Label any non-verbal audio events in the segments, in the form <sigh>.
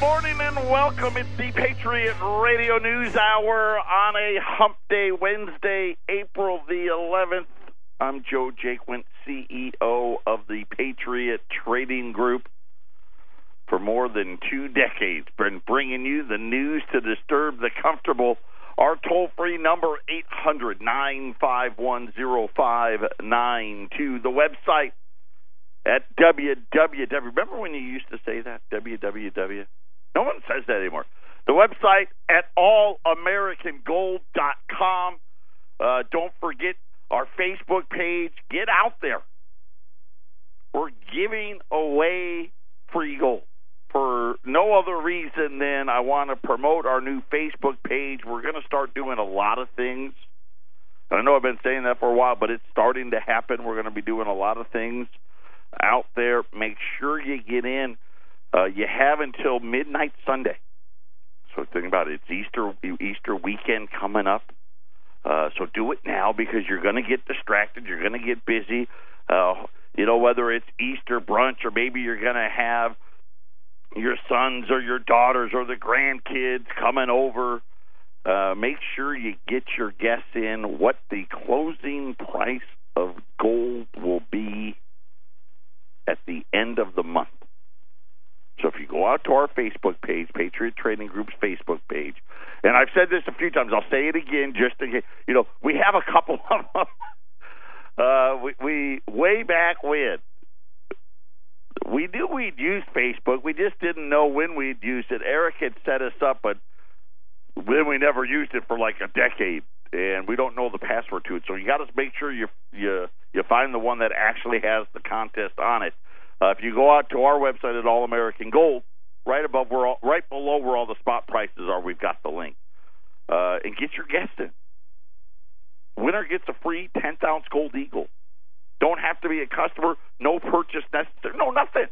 morning and welcome. It's the Patriot Radio News Hour on a Hump Day, Wednesday, April the 11th. I'm Joe Jaquin, CEO of the Patriot Trading Group. For more than two decades, been bringing you the news to disturb the comfortable. Our toll free number, 800 951 0592. The website at www. Remember when you used to say that? www? No one says that anymore. The website at allamericangold.com. Uh, don't forget our Facebook page. Get out there. We're giving away free gold for no other reason than I want to promote our new Facebook page. We're going to start doing a lot of things. I know I've been saying that for a while, but it's starting to happen. We're going to be doing a lot of things out there. Make sure you get in. Uh, you have until midnight Sunday. So think about it. It's Easter Easter weekend coming up. Uh, so do it now because you're going to get distracted. You're going to get busy. Uh, you know whether it's Easter brunch or maybe you're going to have your sons or your daughters or the grandkids coming over. Uh, make sure you get your guess in what the closing price of gold will be at the end of the month. So if you out to our Facebook page, Patriot Trading Group's Facebook page, and I've said this a few times, I'll say it again just to get, you know, we have a couple of <laughs> them. Uh, we, we way back when we knew we'd use Facebook, we just didn't know when we'd use it. Eric had set us up, but then we never used it for like a decade, and we don't know the password to it. So you got to make sure you you you find the one that actually has the contest on it. Uh, if you go out to our website at All American Gold, right above where all, right below where all the spot prices are, we've got the link. Uh, and get your guest in. Winner gets a free 10th ounce gold eagle. Don't have to be a customer. No purchase necessary. No, nothing.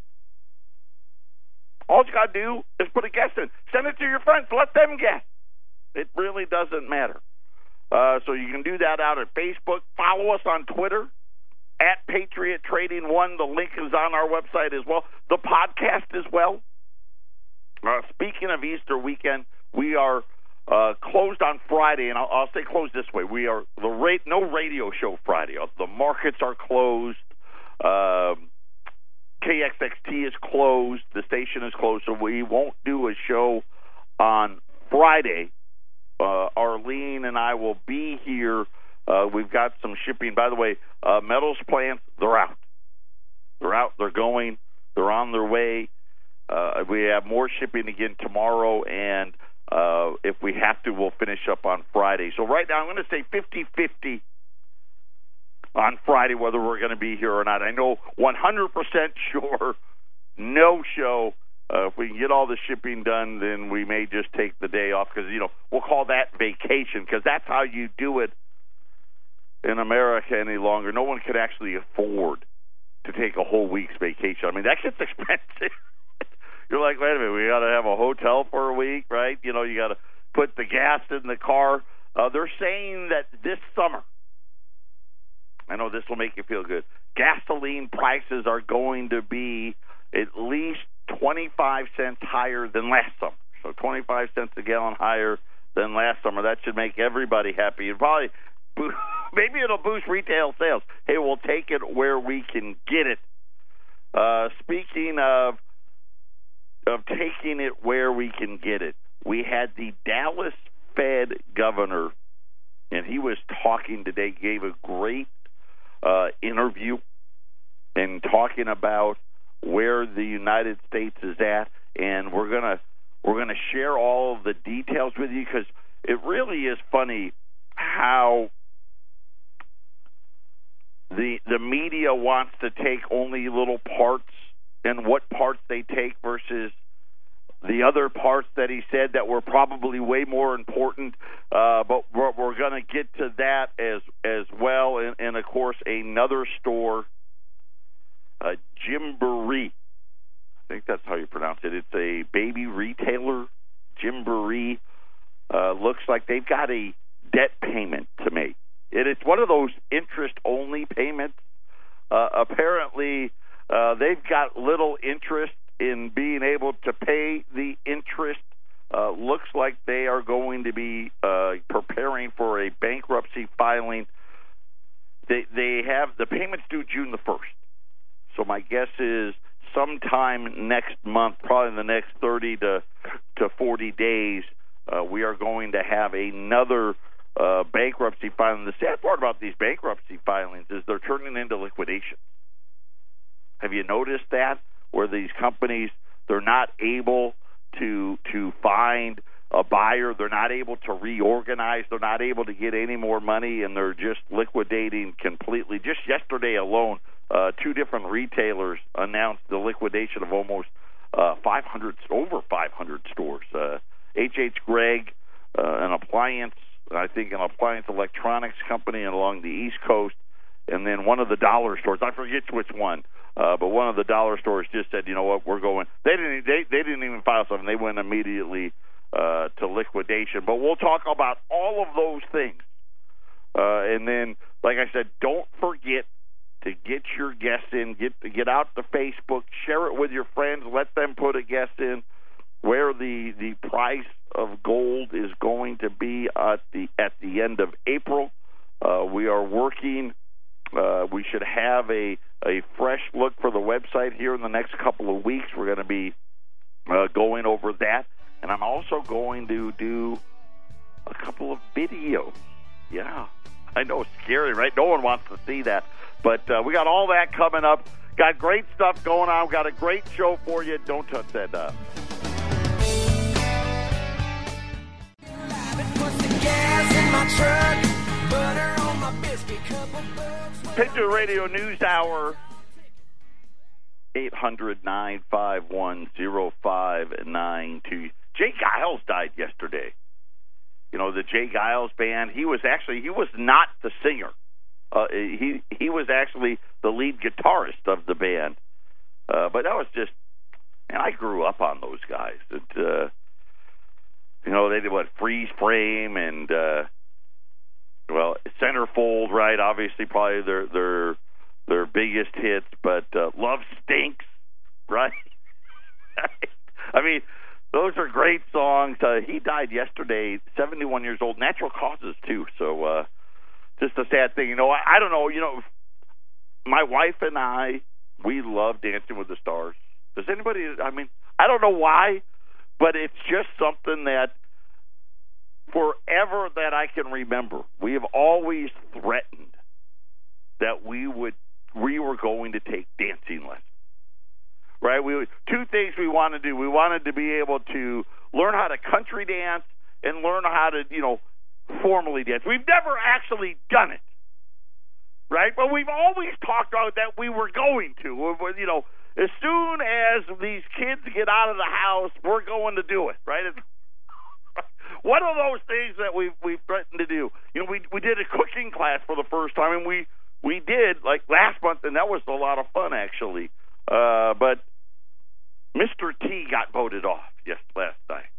All you got to do is put a guess in. Send it to your friends. Let them guess. It really doesn't matter. Uh, so you can do that out at Facebook. Follow us on Twitter at Patriot Trading One. The link is on our website as well. The podcast as well. Uh, speaking of Easter weekend, we are uh, closed on Friday, and I'll, I'll say closed this way: we are the rate no radio show Friday. Uh, the markets are closed. Uh, KXXT is closed. The station is closed, so we won't do a show on Friday. Uh, Arlene and I will be here uh, we've got some shipping. By the way, uh, metals plants, they're out. They're out. They're going. They're on their way. Uh, we have more shipping again tomorrow, and uh, if we have to, we'll finish up on Friday. So right now, I'm going to say 50 50 on Friday whether we're going to be here or not. I know 100% <laughs> sure no show. Uh, if we can get all the shipping done, then we may just take the day off because you know we'll call that vacation because that's how you do it in America any longer. No one could actually afford to take a whole week's vacation. I mean, that gets <laughs> expensive. You're like, wait a minute, we got to have a hotel for a week, right? You know, you got to put the gas in the car. Uh, they're saying that this summer, I know this will make you feel good. Gasoline prices are going to be at least 25 cents higher than last summer. So 25 cents a gallon higher than last summer. That should make everybody happy. And probably <laughs> maybe it'll boost retail sales. Hey, we'll take it where we can get it. Uh, speaking of of taking it where we can get it, we had the Dallas Fed governor, and he was talking today. Gave a great uh, interview and talking about where the United States is at, and we're gonna we're gonna share all of the details with you because it really is funny how the the media wants to take only little parts and what parts they take versus the other parts that he said that were probably way more important. Uh, but we're, we're going to get to that as as well, and, and of course another store, uh, Gymboree. I think that's how you pronounce it. It's a baby retailer. Gymboree uh, looks like they've got a debt payment to make. It, it's one of those interest only payments. Uh, apparently, uh, they've got little interest in being able to pay the interest Uh, looks like they are going to be uh, preparing for a bankruptcy filing. They they have the payments due June the first. So my guess is sometime next month, probably in the next 30 to to 40 days, uh, we are going to have another uh, bankruptcy filing. The sad part about these bankruptcy filings is they're turning into liquidation. Have you noticed that? Where these companies they're not able to to find a buyer, they're not able to reorganize, they're not able to get any more money, and they're just liquidating completely. Just yesterday alone, uh, two different retailers announced the liquidation of almost uh, 500 over 500 stores. Uh, H.H. Gregg, uh, an appliance, I think an appliance electronics company along the East Coast, and then one of the dollar stores. I forget which one, uh, but one of the dollar stores just said, you know what, we're going. They didn't. They they didn't even file something. They went immediately uh, to liquidation. But we'll talk about all of those things. Uh, and then, like I said, don't forget to get your guess in. Get get out to Facebook, share it with your friends, let them put a guest in where the the price of gold is going to be at the at the end of April. Uh, we are working. Uh, we should have a a fresh look for the website here in the next couple of weeks. We're going to be uh, going over that, and I'm also going to do a couple of videos. Yeah, I know scary, right? No one wants to see that, but uh, we got all that coming up. Got great stuff going on. Got a great show for you. Don't touch that dial. Patriot Radio News Hour, 800 951 J. Geils died yesterday. You know, the J. Geils band, he was actually, he was not the singer. Uh, he he was actually the lead guitarist of the band. Uh, but that was just, and I grew up on those guys. It, uh, you know, they did what freeze frame and uh, well, centerfold, right? Obviously, probably their their their biggest hits, but uh, Love Stinks, right? <laughs> I mean, those are great songs. Uh, he died yesterday, 71 years old, natural causes too. So, uh, just a sad thing. You know, I, I don't know. You know, my wife and I, we love Dancing with the Stars. Does anybody? I mean, I don't know why, but it's just something that forever that I can remember, we have always threatened that we would we were going to take dancing lessons. Right? We two things we wanted to do. We wanted to be able to learn how to country dance and learn how to, you know, formally dance. We've never actually done it. Right? But we've always talked about that we were going to. You know, as soon as these kids get out of the house, we're going to do it. Right? It's one of those things that we we threatened to do. You know, we we did a cooking class for the first time, and we we did like last month, and that was a lot of fun actually. Uh, but Mr. T got voted off yes last night,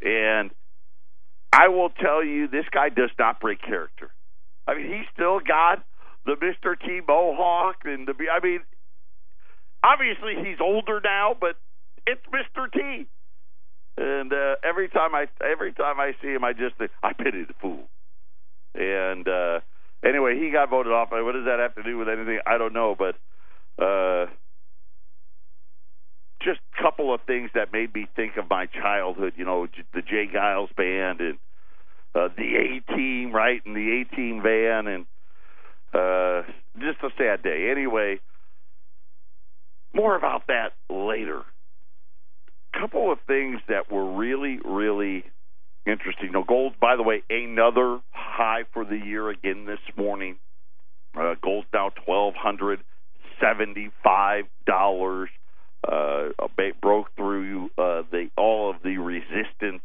and I will tell you, this guy does not break character. I mean, he still got the Mr. T mohawk and the I mean, obviously he's older now, but it's Mr. T. And uh, every time I every time I see him, I just think I pity the fool. And uh, anyway, he got voted off. What does that have to do with anything? I don't know, but uh, just a couple of things that made me think of my childhood. You know, the J. Geils band and uh, the A Team, right, and the A Team van, and uh, just a sad day. Anyway, more about that later couple of things that were really, really interesting. You know, gold, by the way, another high for the year again this morning. Uh, gold's now twelve hundred seventy-five dollars. Uh, broke through uh, the all of the resistance.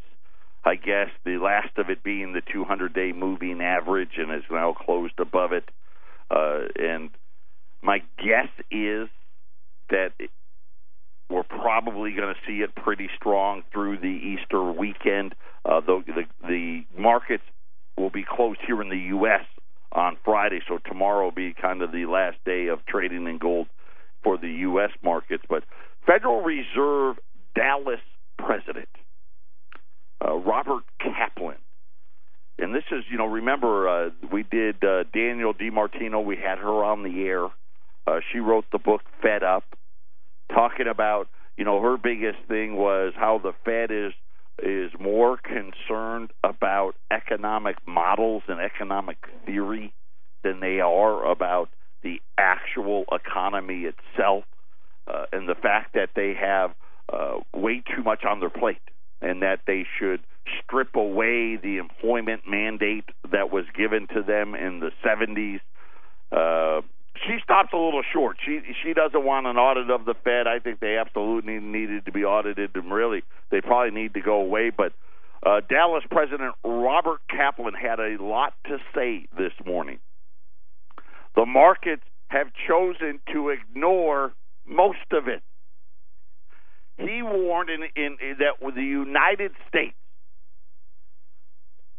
I guess the last of it being the 200-day moving average, and is now closed above it. Uh, and my guess is that probably going to see it pretty strong through the Easter weekend. Uh, the, the the markets will be closed here in the U.S. on Friday, so tomorrow will be kind of the last day of trading in gold for the U.S. markets. But Federal Reserve Dallas president uh, Robert Kaplan and this is you know remember uh, we did uh, Danielle DiMartino. We had her on the air. Uh, she wrote the book Fed Up, talking about you know her biggest thing was how the Fed is is more concerned about economic models and economic theory than they are about the actual economy itself, uh, and the fact that they have uh, way too much on their plate, and that they should strip away the employment mandate that was given to them in the 70s. Uh, she stops a little short. She she doesn't want an audit of the Fed. I think they absolutely needed to be audited, and really they probably need to go away. But uh, Dallas President Robert Kaplan had a lot to say this morning. The markets have chosen to ignore most of it. He warned in, in, in that with the United States,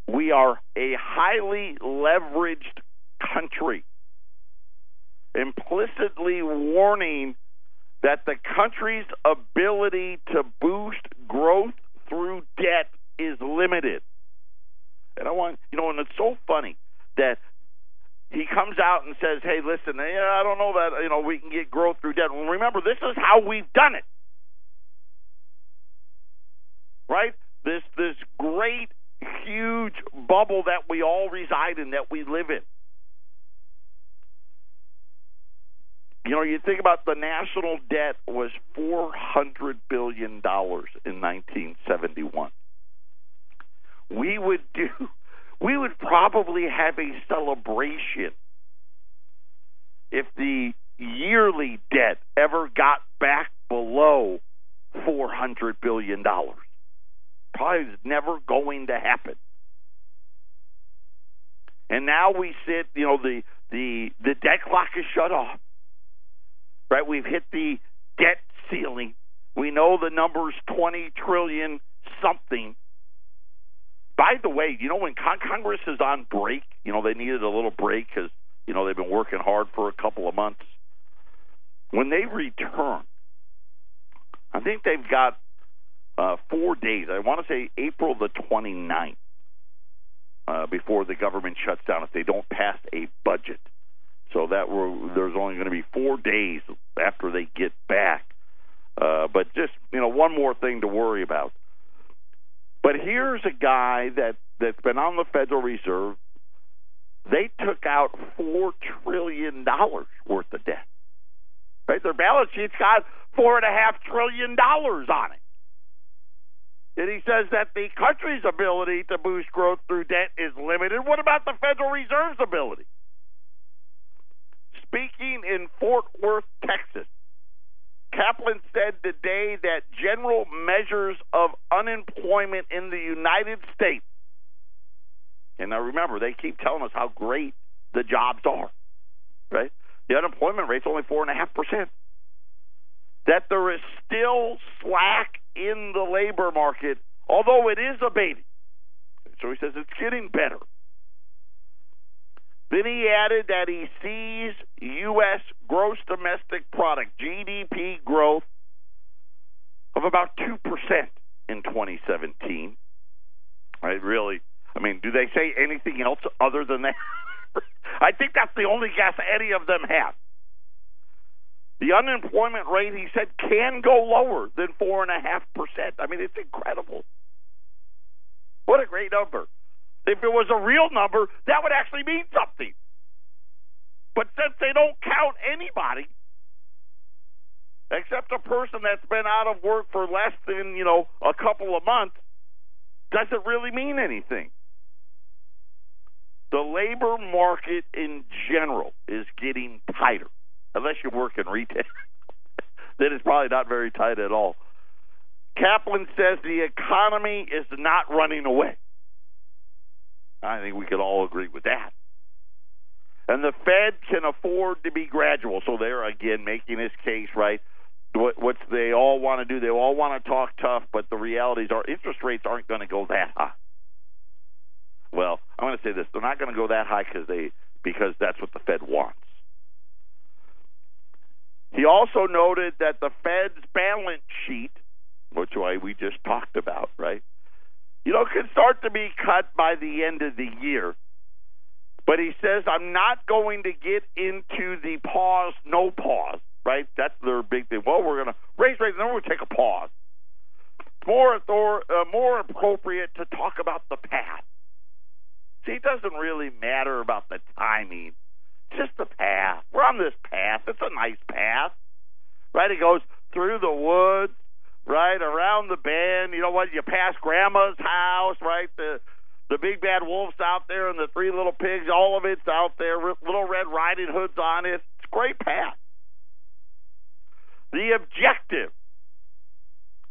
we are a highly leveraged country, implicitly warning that the country's ability to boost growth through debt is limited. And I want, you know, and it's so funny that he comes out and says, "Hey, listen, eh, I don't know that you know we can get growth through debt." Well, remember, this is how we've done it, right? This this great huge bubble that we all reside in, that we live in. You know, you think about the national debt was four hundred billion dollars in nineteen seventy one. We would <laughs> do we would probably have a celebration if the yearly debt ever got back below four hundred billion dollars probably is never going to happen. And now we sit, you know, the the the debt clock is shut off. Right? We've hit the debt ceiling. We know the number's 20 trillion something. By the way, you know when Con- Congress is on break, you know they needed a little break cuz you know they've been working hard for a couple of months. When they return, I think they've got uh, four days. I want to say April the 29th uh, before the government shuts down if they don't pass a budget. So that will, there's only going to be four days after they get back. Uh, but just you know, one more thing to worry about. But here's a guy that that's been on the Federal Reserve. They took out four trillion dollars worth of debt. Right, their balance sheet's got four and a half trillion dollars on it. And he says that the country's ability to boost growth through debt is limited. What about the Federal Reserve's ability? Speaking in Fort Worth, Texas, Kaplan said today that general measures of unemployment in the United States, and now remember, they keep telling us how great the jobs are, right? The unemployment rate's only 4.5%. That there is still slack in the labor market, although it is abating. So he says it's getting better. Then he added that he sees U.S. gross domestic product, GDP growth, of about 2% in 2017. Right, really. I mean, do they say anything else other than that? <laughs> I think that's the only guess any of them have. The unemployment rate, he said, can go lower than 4.5%. I mean, it's incredible. What a great number. If it was a real number, that would actually mean something. But since they don't count anybody, except a person that's been out of work for less than, you know, a couple of months, does it really mean anything? The labor market in general is getting tighter unless you work in retail, <laughs> then it's probably not very tight at all. Kaplan says the economy is not running away. I think we could all agree with that. And the Fed can afford to be gradual. So they're again making this case, right? What, they all want to do, they all want to talk tough, but the realities are interest rates aren't going to go that high. Well, I'm going to say this: they're not going to go that high because they because that's what the Fed wants. He also noted that the Fed's balance sheet, which we just talked about, right? You know, can start to be cut by the end of the year. But he says, I'm not going to get into the pause, no pause, right? That's their big thing. Well, we're going to raise rates, and then we're going to take a pause. It's more, author, uh, more appropriate to talk about the path. See, it doesn't really matter about the timing. Just the path. We're on this path. It's a nice path, right? It goes through the woods, right, around the bend. You know what? You pass Grandma's house, right? The the big bad wolf's out there and the three little pigs, all of it's out there, little red riding hoods on it. It's a great path. The objective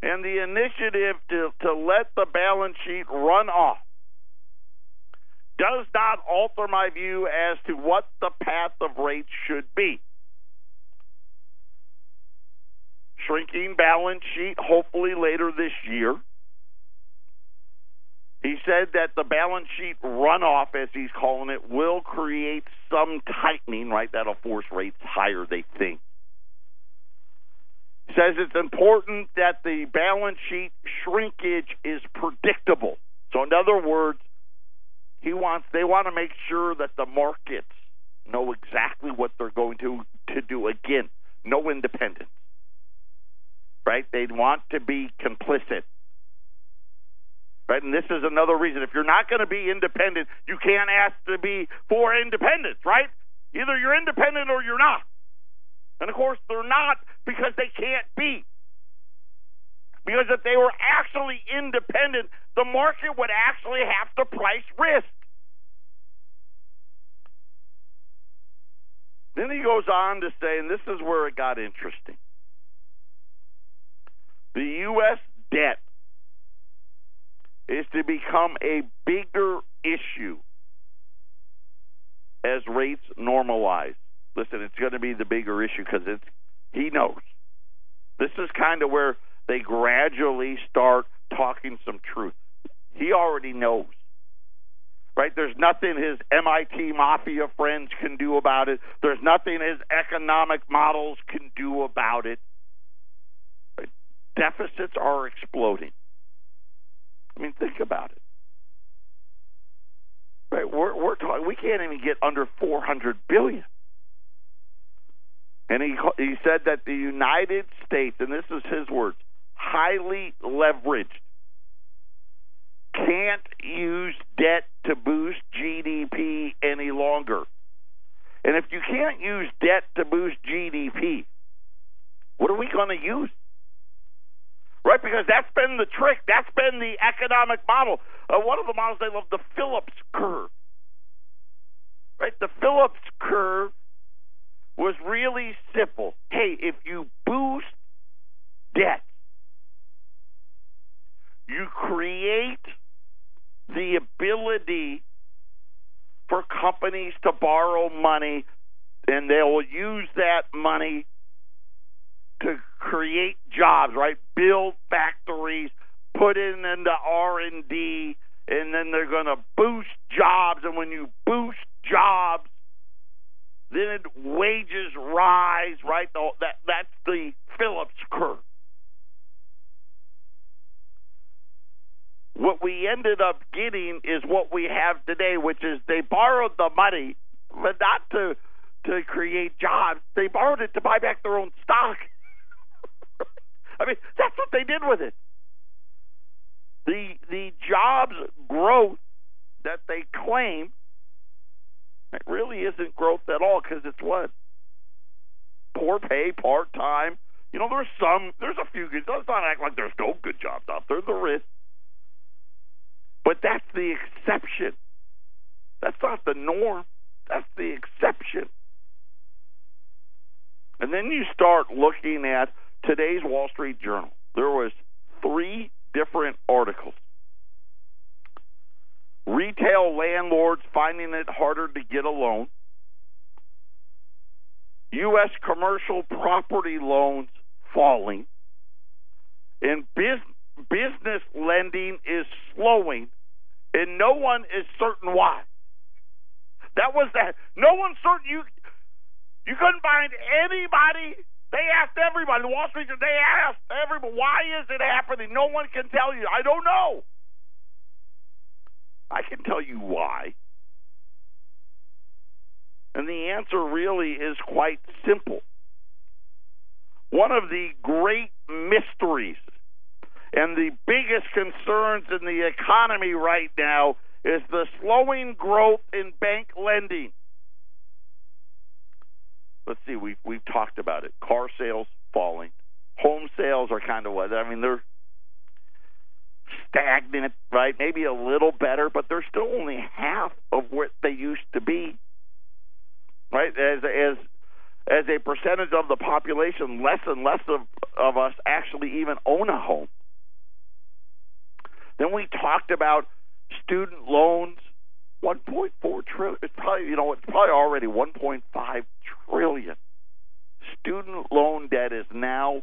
and the initiative to, to let the balance sheet run off does not alter my view as to what the path of rates should be. Shrinking balance sheet, hopefully later this year he said that the balance sheet runoff, as he's calling it, will create some tightening, right? That'll force rates higher, they think. Says it's important that the balance sheet shrinkage is predictable. So, in other words, he wants they want to make sure that the markets know exactly what they're going to to do. Again, no independence, right? They want to be complicit Right? And this is another reason. If you're not going to be independent, you can't ask to be for independence, right? Either you're independent or you're not. And of course, they're not because they can't be. Because if they were actually independent, the market would actually have to price risk. Then he goes on to say, and this is where it got interesting the U.S. debt is to become a bigger issue as rates normalize. Listen, it's going to be the bigger issue because it's he knows. This is kind of where they gradually start talking some truth. He already knows. Right? There's nothing his MIT mafia friends can do about it. There's nothing his economic models can do about it. Deficits are exploding. I mean, think about it. Right? We're we're talking. We can't even get under four hundred billion. And he he said that the United States, and this is his words, highly leveraged, can't use debt to boost GDP any longer. And if you can't use debt to boost GDP, what are we going to use? Because that's been the trick. That's been the economic model. Uh, one of the models they love, the Phillips curve, right? The Phillips curve was really simple. Hey, if you boost debt, you create the ability for companies to borrow money and they will use that money to create jobs, right? Build factories, put in into R and D, and then they're going to boost jobs. And when you boost jobs, then wages rise, right? That that's the Phillips curve. What we ended up getting is what we have today, which is they borrowed the money, but not to to create jobs. They borrowed it to buy back their own stock. I mean, that's what they did with it. The the jobs growth that they claim it really isn't growth at all because it's what poor pay, part time. You know, there's some, there's a few good. Let's not act like there's no good jobs out there. There is, but that's the exception. That's not the norm. That's the exception. And then you start looking at today's Wall Street Journal, there was three different articles. Retail landlords finding it harder to get a loan. U.S. commercial property loans falling. And business lending is slowing, and no one is certain why. That was that. No one's certain. You you couldn't find anybody they asked everybody. The Wall Street they asked everybody, why is it happening? No one can tell you. I don't know. I can tell you why. And the answer really is quite simple. One of the great mysteries and the biggest concerns in the economy right now is the slowing growth in bank lending. Let's see, we've we've talked about it. Car sales falling, home sales are kind of what I mean. They're stagnant, right? Maybe a little better, but they're still only half of what they used to be, right? As as as a percentage of the population, less and less of of us actually even own a home. Then we talked about student loans, 1.4 trillion. It's probably you know it's probably already 1.5 trillion. Student loan debt is now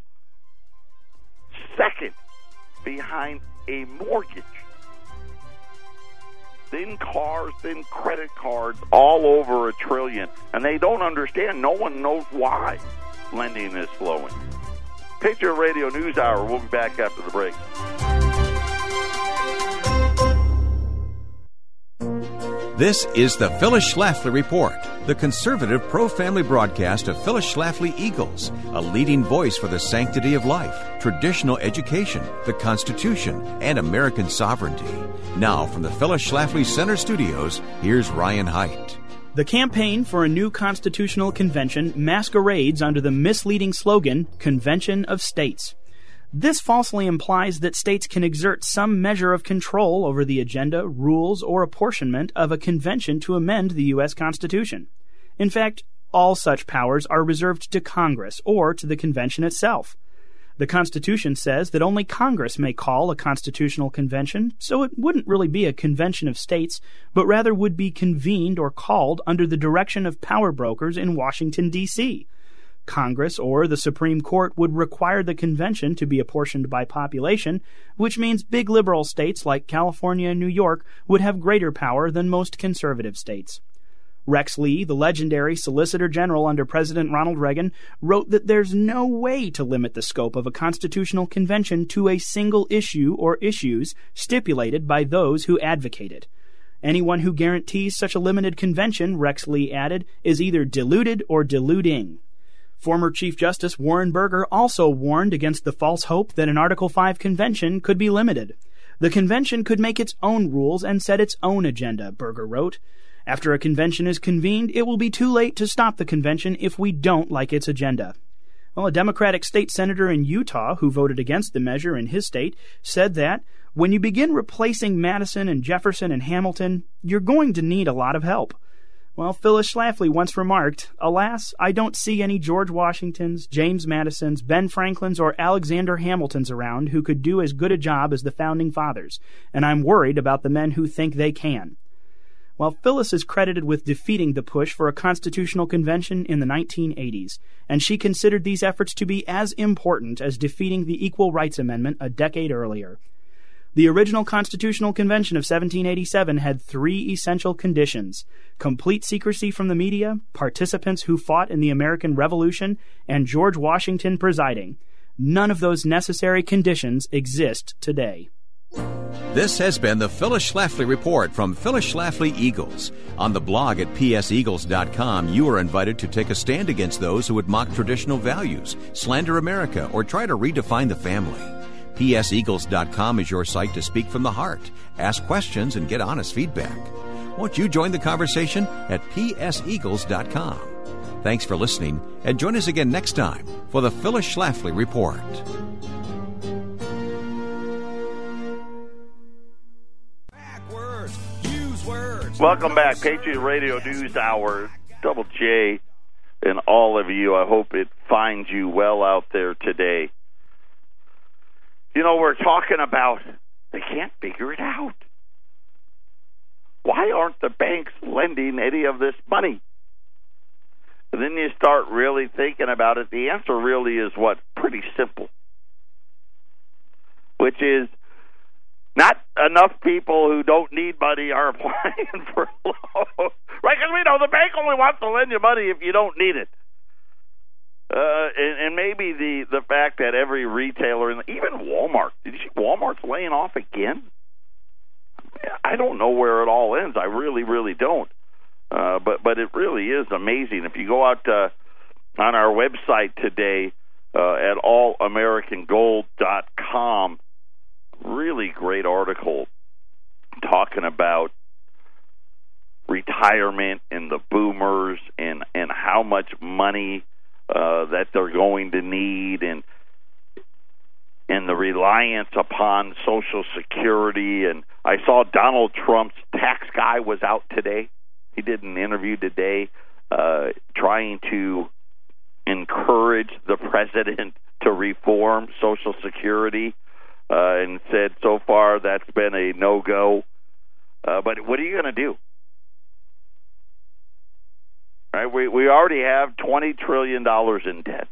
second behind a mortgage. Then cars, then credit cards, all over a trillion. And they don't understand. No one knows why lending is slowing. Patriot Radio News Hour. We'll be back after the break. This is the Phyllis Schlafly Report, the conservative pro family broadcast of Phyllis Schlafly Eagles, a leading voice for the sanctity of life, traditional education, the Constitution, and American sovereignty. Now, from the Phyllis Schlafly Center Studios, here's Ryan Haidt. The campaign for a new constitutional convention masquerades under the misleading slogan Convention of States. This falsely implies that states can exert some measure of control over the agenda, rules, or apportionment of a convention to amend the U.S. Constitution. In fact, all such powers are reserved to Congress or to the convention itself. The Constitution says that only Congress may call a constitutional convention, so it wouldn't really be a convention of states, but rather would be convened or called under the direction of power brokers in Washington, D.C. Congress or the Supreme Court would require the convention to be apportioned by population, which means big liberal states like California and New York would have greater power than most conservative states. Rex Lee, the legendary Solicitor General under President Ronald Reagan, wrote that there's no way to limit the scope of a constitutional convention to a single issue or issues stipulated by those who advocate it. Anyone who guarantees such a limited convention, Rex Lee added, is either deluded or deluding. Former Chief Justice Warren Burger also warned against the false hope that an Article 5 convention could be limited. The convention could make its own rules and set its own agenda, Burger wrote. After a convention is convened, it will be too late to stop the convention if we don't like its agenda. Well, a Democratic state senator in Utah who voted against the measure in his state said that when you begin replacing Madison and Jefferson and Hamilton, you're going to need a lot of help. Well, Phyllis Schlafly once remarked, Alas, I don't see any George Washingtons, James Madisons, Ben Franklins, or Alexander Hamiltons around who could do as good a job as the Founding Fathers, and I'm worried about the men who think they can. While Phyllis is credited with defeating the push for a constitutional convention in the 1980s, and she considered these efforts to be as important as defeating the Equal Rights Amendment a decade earlier. The original Constitutional Convention of 1787 had three essential conditions complete secrecy from the media, participants who fought in the American Revolution, and George Washington presiding. None of those necessary conditions exist today. This has been the Phyllis Schlafly Report from Phyllis Schlafly Eagles. On the blog at pseagles.com, you are invited to take a stand against those who would mock traditional values, slander America, or try to redefine the family. PSEagles.com is your site to speak from the heart, ask questions, and get honest feedback. Won't you join the conversation at PSEagles.com? Thanks for listening, and join us again next time for the Phyllis Schlafly Report. Backwards. Use words. Welcome back, Patriot Radio News Hour, Double J, and all of you. I hope it finds you well out there today. You know, we're talking about they can't figure it out. Why aren't the banks lending any of this money? And then you start really thinking about it. The answer really is what? Pretty simple. Which is not enough people who don't need money are <laughs> applying for loans. Right? Because we know the bank only wants to lend you money if you don't need it. And, and maybe the the fact that every retailer, and even Walmart, did you see Walmart's laying off again? I don't know where it all ends. I really, really don't. Uh, but but it really is amazing. If you go out uh, on our website today uh, at allamericangold.com, really great article talking about retirement and the boomers and and how much money uh, that they're going to need and and the reliance upon Social Security. And I saw Donald Trump's tax guy was out today. He did an interview today uh, trying to encourage the president to reform Social Security uh, and said so far that's been a no go. Uh, but what are you going to do? Right, we we already have twenty trillion dollars in debt.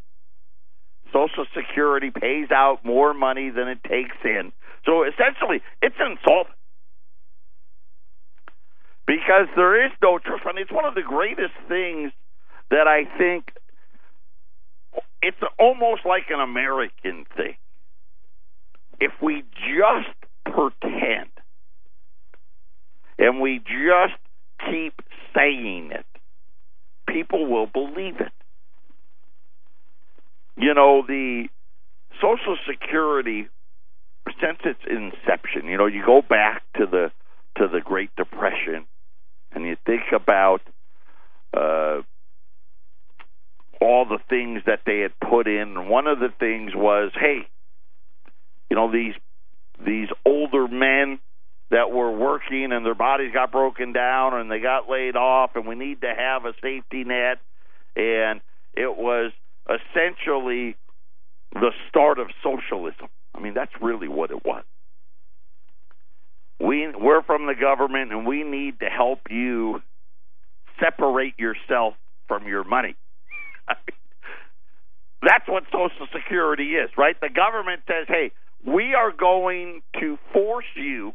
Social Security pays out more money than it takes in. So essentially, it's insulting because there is no trust fund. It's one of the greatest things that I think. It's almost like an American thing. If we just pretend and we just keep saying it, people will believe it. You know, the Social Security since its inception, you know, you go back to the to the Great Depression and you think about uh, all the things that they had put in. One of the things was, hey, you know, these these older men that were working and their bodies got broken down and they got laid off and we need to have a safety net and it was essentially the start of socialism. I mean that's really what it was. We we're from the government and we need to help you separate yourself from your money. <laughs> That's what Social Security is, right? The government says, "Hey, we are going to force you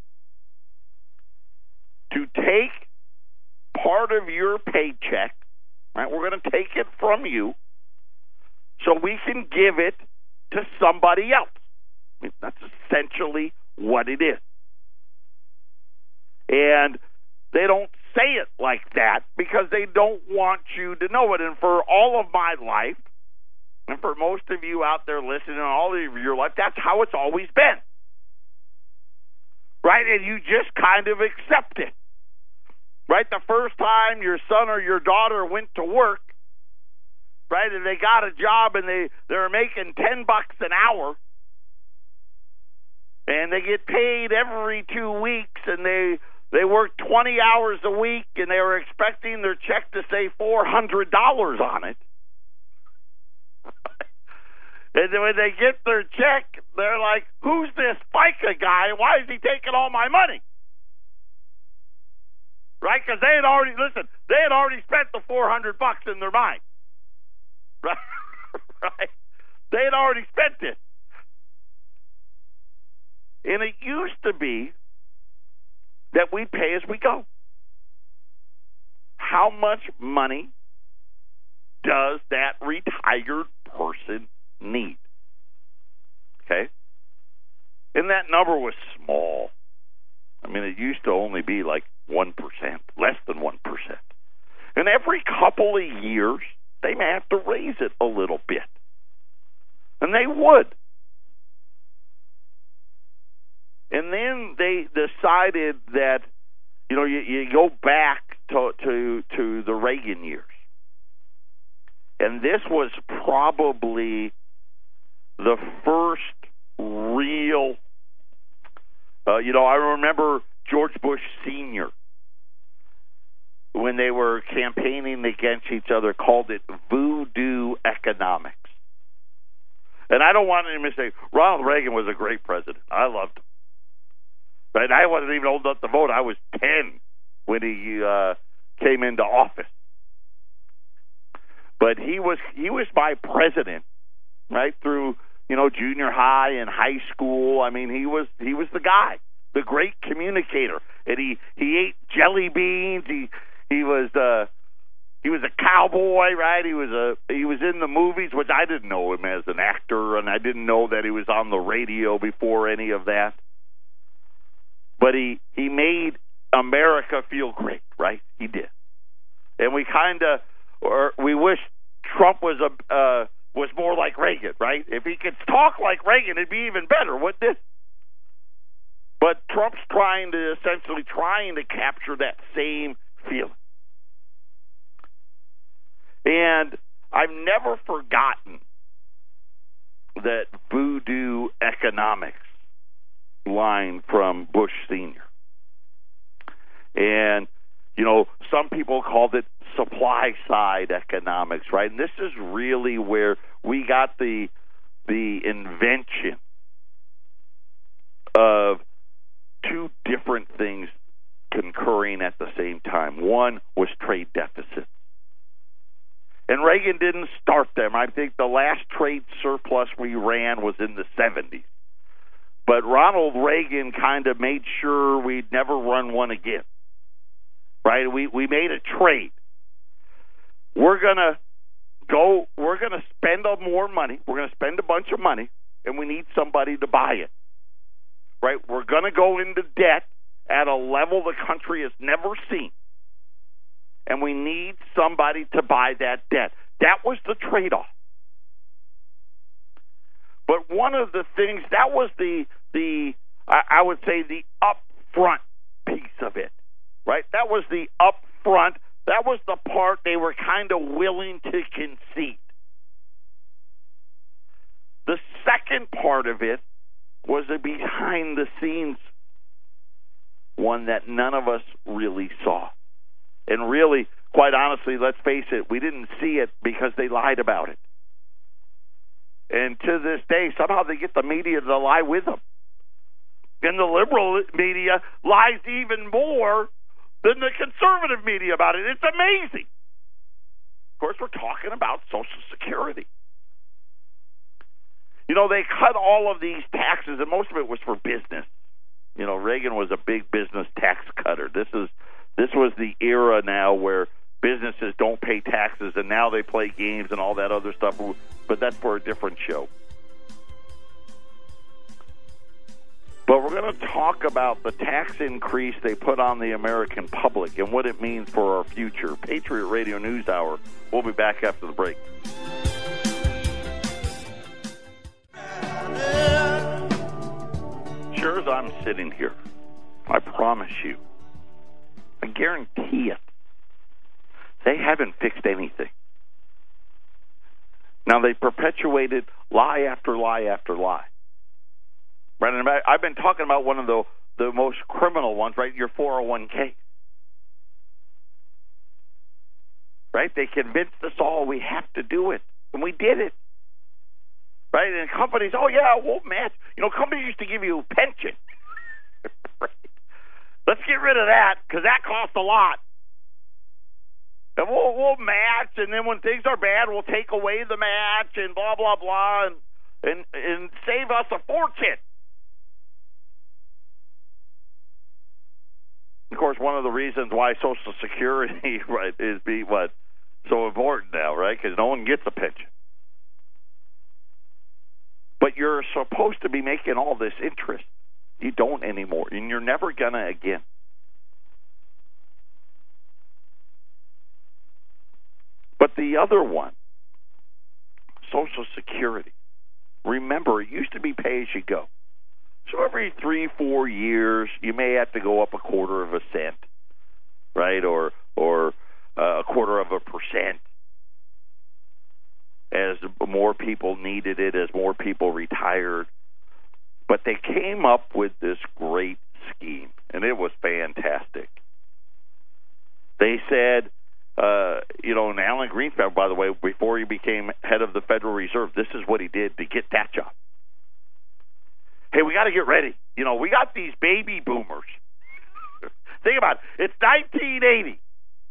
to take part of your paycheck, right? We're going to take it from you so we can give it to somebody else. I mean, that's essentially what it is. And they don't say it like that because they don't want you to know it. And for all of my life, and for most of you out there listening, all of your life, that's how it's always been. Right? And you just kind of accept it. Right? The first time your son or your daughter went to work, right, and they got a job and they, they're making 10 bucks an hour, and they get paid every two weeks, and they they work 20 hours a week, and they were expecting their check to say $400 on it. <laughs> and when they get their check, they're like, "Who's this FICA guy? Why is he taking all my money?" Right? Because they had already listen, they had already spent the four hundred bucks in their mind, <laughs> right? right? They had already spent it, and it used to be that we pay as we go. How much money does that retired person need? Okay, and that number was small. I mean, it used to only be like 1%, less than 1%. And every couple of years, they may have to raise it a little bit. And they would. And then they decided that, you know, you, you go back to, to, to the Reagan years. And this was probably the first real, uh, you know, I remember George Bush Sr., when they were campaigning against each other, called it voodoo economics. And I don't want anyone to say Ronald Reagan was a great president. I loved him. But I wasn't even old enough to vote. I was 10 when he uh, came into office. But he was he was my president, right through you know junior high and high school. I mean, he was he was the guy the great communicator, and he he ate jelly beans. He he was uh he was a cowboy, right? He was a he was in the movies, which I didn't know him as an actor, and I didn't know that he was on the radio before any of that. But he he made America feel great, right? He did. and we kind of, or we wish Trump was a uh, was more like Reagan, right? If he could talk like Reagan, it'd be even better, wouldn't it? But Trump's trying to essentially trying to capture that same feeling. And I've never forgotten that voodoo economics line from Bush Sr. And, you know, some people called it supply side economics, right? And this is really where we got the the invention of two different things concurring at the same time. One was trade deficits. And Reagan didn't start them. I think the last trade surplus we ran was in the 70s. But Ronald Reagan kind of made sure we'd never run one again. Right? We we made a trade. We're going to go we're going to spend more money. We're going to spend a bunch of money and we need somebody to buy it. Right? We're going to go into debt at a level the country has never seen. And we need somebody to buy that debt. That was the trade off. But one of the things that was the the I, I would say the upfront piece of it, right? That was the upfront. That was the part they were kind of willing to concede. The second part of it was a behind the scenes one that none of us really saw. And really, quite honestly, let's face it, we didn't see it because they lied about it. And to this day, somehow they get the media to lie with them. And the liberal media lies even more than the conservative media about it. It's amazing. Of course, we're talking about Social Security. You know, they cut all of these taxes, and most of it was for business. You know, Reagan was a big business tax cutter. This is this was the era now where businesses don't pay taxes, and now they play games and all that other stuff. But that's for a different show. But we're going to talk about the tax increase they put on the American public and what it means for our future. Patriot Radio News Hour. We'll be back after the break. Sure as I'm sitting here, I promise you, I guarantee it, they haven't fixed anything. Now they perpetuated lie after lie after lie. Right, and I've been talking about one of the the most criminal ones, right? Your 401k. Right? They convinced us all we have to do it, and we did it. Right? And companies, oh yeah, we'll match. You know, companies used to give you pension. <laughs> Let's get rid of that because that costs a lot. And we'll we'll match, and then when things are bad, we'll take away the match and blah blah blah, and and and save us a fortune. Of course, one of the reasons why Social Security <laughs> right is be what so important now, right? Because no one gets a pension. But you're supposed to be making all this interest. You don't anymore, and you're never gonna again. But the other one, Social Security. Remember, it used to be pay as you go. So every three, four years, you may have to go up a quarter of a cent, right, or or uh, a quarter of a percent, as more people needed it, as more people retired. But they came up with this great scheme, and it was fantastic. They said, uh, you know, and Alan Greenspan, by the way, before he became head of the Federal Reserve, this is what he did to get that job hey, we got to get ready. You know, we got these baby boomers. <laughs> Think about it. It's 1980,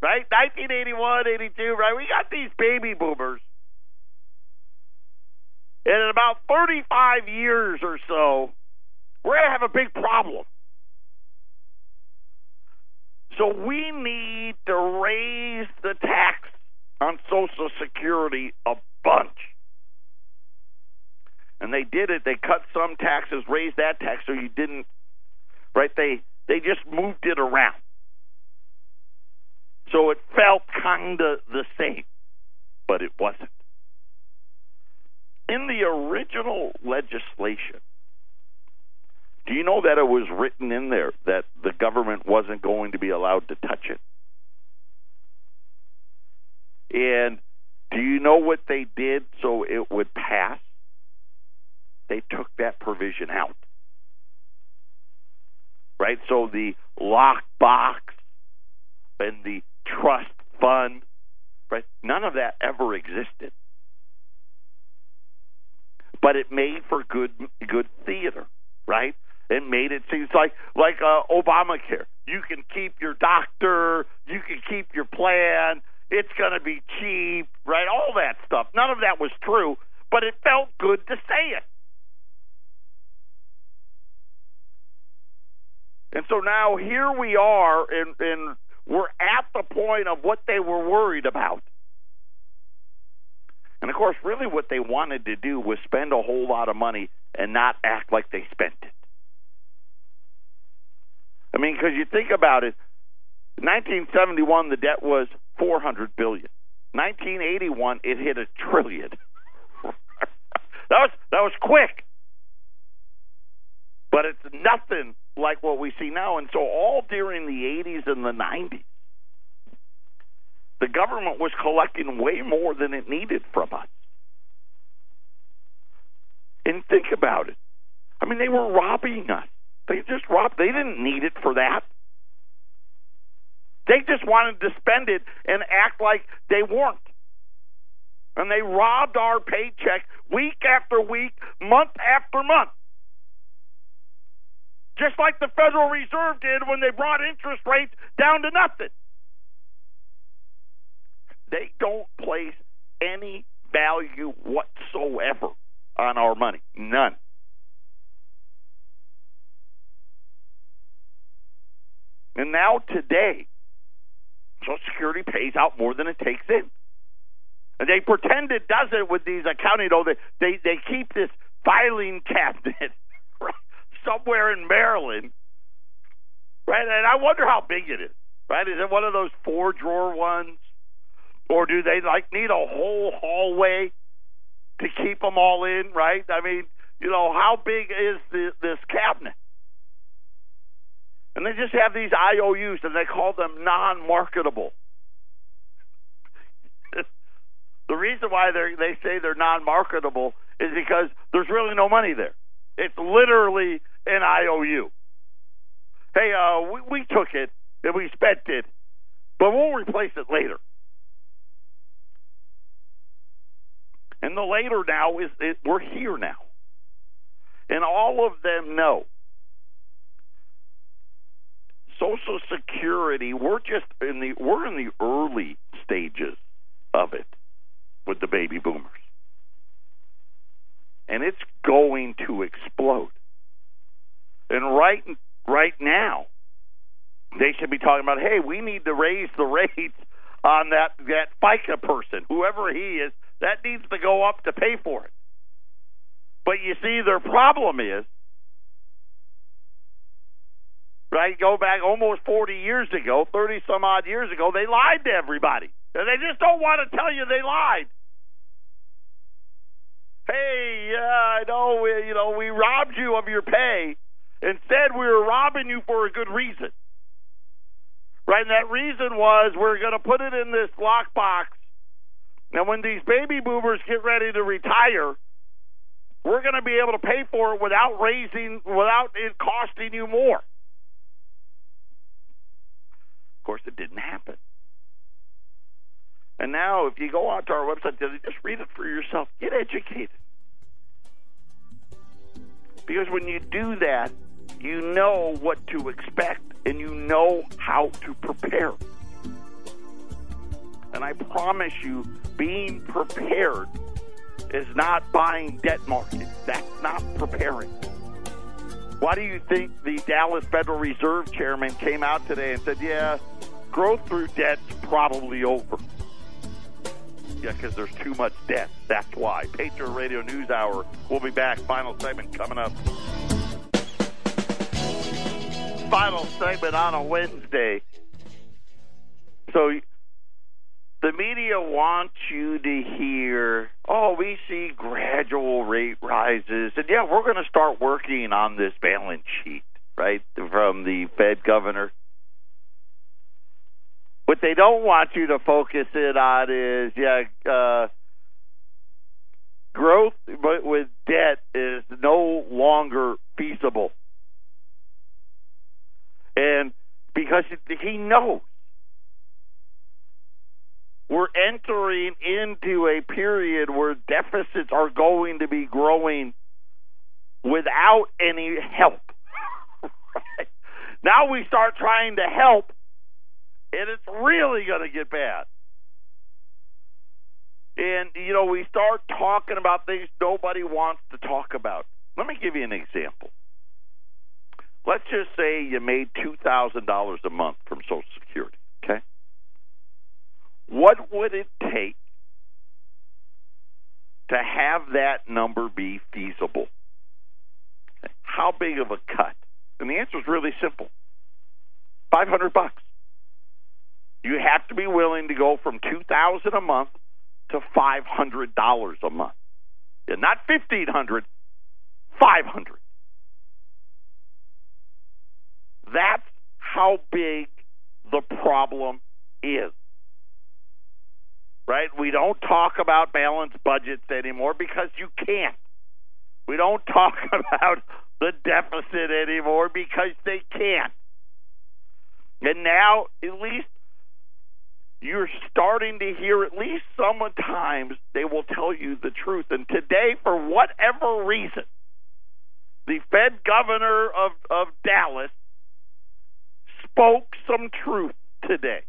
right? 1981, 82, right? We got these baby boomers. And in about 35 years or so, we're going to have a big problem. So we need to raise the tax on Social Security a bunch. And they did it. They cut some taxes, raised that tax, so you didn't. Right? They they just moved it around. So it felt kind of the same, but it wasn't. In the original legislation, do you know that it was written in there that the government wasn't going to be allowed to touch it? And do you know what they did so it would pass? They took that provision out. Right? So the lockbox and the trust fund, right? None of that ever existed. But it made for good good theater, right? It made it seem like like uh, Obamacare. You can keep your doctor, you can keep your plan. It's going to be cheap, right? All that stuff. None of that was true, but it felt good to say it. And so now here we are, and, and we're at the point of what they were worried about. And of course, really what they wanted to do was spend a whole lot of money and not act like they spent it. I mean, because you think about it, 1971 the debt was 400 billion. 1981 it hit a trillion. <laughs> that was that was quick. But it's nothing like what we see now. And so all during the 80s and the 90s, the government was collecting way more than it needed from us. And think about it. I mean, they were robbing us. They just robbed. They didn't need it for that. They just wanted to spend it and act like they weren't. And they robbed our paycheck week after week, month after month. Just like the Federal Reserve did when they brought interest rates down to nothing. They don't place any value whatsoever on our money. None. And now today, Social Security pays out more than it takes in. And they pretend it doesn't with these accounting. Though they they, they keep this filing cabinet <laughs> somewhere in Maryland, right? And I wonder how big it is. Right? Is it one of those four drawer ones, or do they like need a whole hallway to keep them all in? Right? I mean, you know, how big is the, this cabinet? And they just have these IOUs and they call them non marketable. <laughs> the reason why they they say they're non marketable is because there's really no money there. It's literally an IOU. Hey, uh, we, we took it and we spent it, but we'll replace it later. And the later now is it, we're here now. And all of them know Social Security, we're just in the we're in the early stages of it with the baby boomers. And it's going to explode. And right right now, they should be talking about, hey, we need to raise the rates on that that FICA person, whoever he is, that needs to go up to pay for it. But you see, their problem is right? Go back almost 40 years ago, 30 some odd years ago, they lied to everybody. And they just don't want to tell you they lied. Hey, yeah, I know, we, you know, we robbed you of your pay. Instead, we were robbing you for a good reason. Right? And that reason was we're going to put it in this lockbox. And when these baby boomers get ready to retire, we're going to be able to pay for it without raising, without it costing you more. Of course, it didn't happen. And now, if you go onto our website, just read it for yourself. Get educated. Because when you do that, you know what to expect and you know how to prepare. And I promise you, being prepared is not buying debt market. That's not preparing. Why do you think the Dallas Federal Reserve chairman came out today and said, yeah, growth through debt's probably over? Yeah, because there's too much debt. That's why. Patriot Radio News Hour. We'll be back. Final segment coming up. Final segment on a Wednesday. So the media wants you to hear, oh, we see gradual rate rises. And yeah, we're going to start working on this balance sheet, right, from the Fed governor. What they don't want you to focus in on is, yeah, uh, growth but with debt is no longer feasible. And because he knows we're entering into a period where deficits are going to be growing without any help. <laughs> right? Now we start trying to help, and it's really going to get bad. And, you know, we start talking about things nobody wants to talk about. Let me give you an example. Let's just say you made $2,000 a month from Social Security, okay? What would it take to have that number be feasible? How big of a cut? And the answer is really simple. 500 bucks. You have to be willing to go from 2000 a month to $500 a month. Yeah, not 1500, 500. That's how big the problem is right? We don't talk about balanced budgets anymore because you can't. We don't <laughs> talk about the deficit anymore because they can't. And now, at least you're starting to hear, at least sometimes, they will tell you the truth. And today, for whatever reason, the Fed governor of, of Dallas spoke some truth today.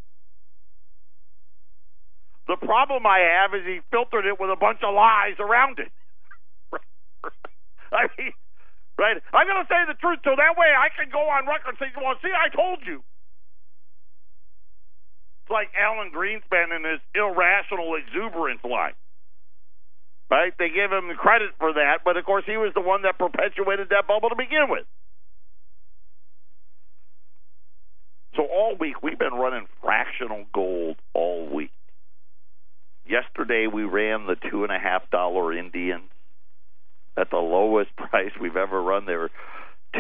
The problem I have is he filtered it with a bunch of lies around it. <laughs> I mean, right? I'm going to say the truth so that way I can go on record and say, well, see, I told you. It's like Alan Greenspan and his irrational exuberance line. Right? They give him credit for that, but of course he was the one that perpetuated that bubble to begin with. So all week we've been running fractional gold all week. Yesterday we ran the two and a half dollar Indian at the lowest <laughs> price we've ever run. They were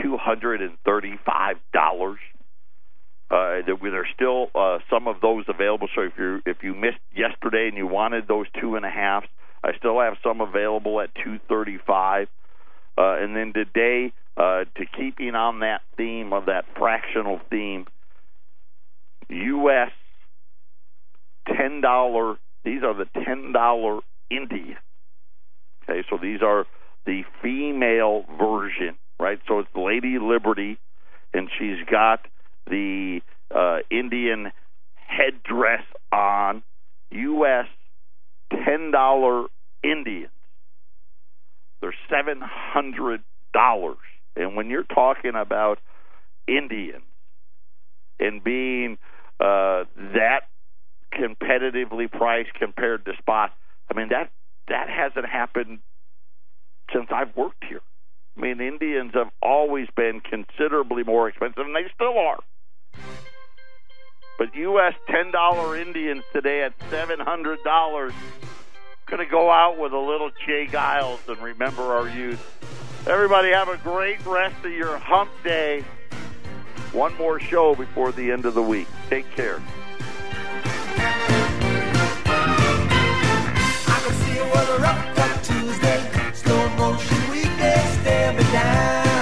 two hundred and thirty-five dollars. Uh, there's still uh, some of those available. So if you if you missed yesterday and you wanted those two and a halves, I still have some available at two thirty-five. Uh, and then today, uh, to keeping on that theme of that fractional theme, U.S. ten dollar these are the $10 Indies. Okay, so these are the female version, right? So it's Lady Liberty, and she's got the uh, Indian headdress on. U.S. $10 Indians. They're $700. And when you're talking about Indians and being uh, that competitively priced compared to spot. I mean that that hasn't happened since I've worked here. I mean, Indians have always been considerably more expensive, and they still are. But U.S. ten dollar Indians today at seven hundred dollars. Going to go out with a little J. Geils and remember our youth. Everybody have a great rest of your hump day. One more show before the end of the week. Take care. Was a rough cut Tuesday, slow motion weekday, stare me down.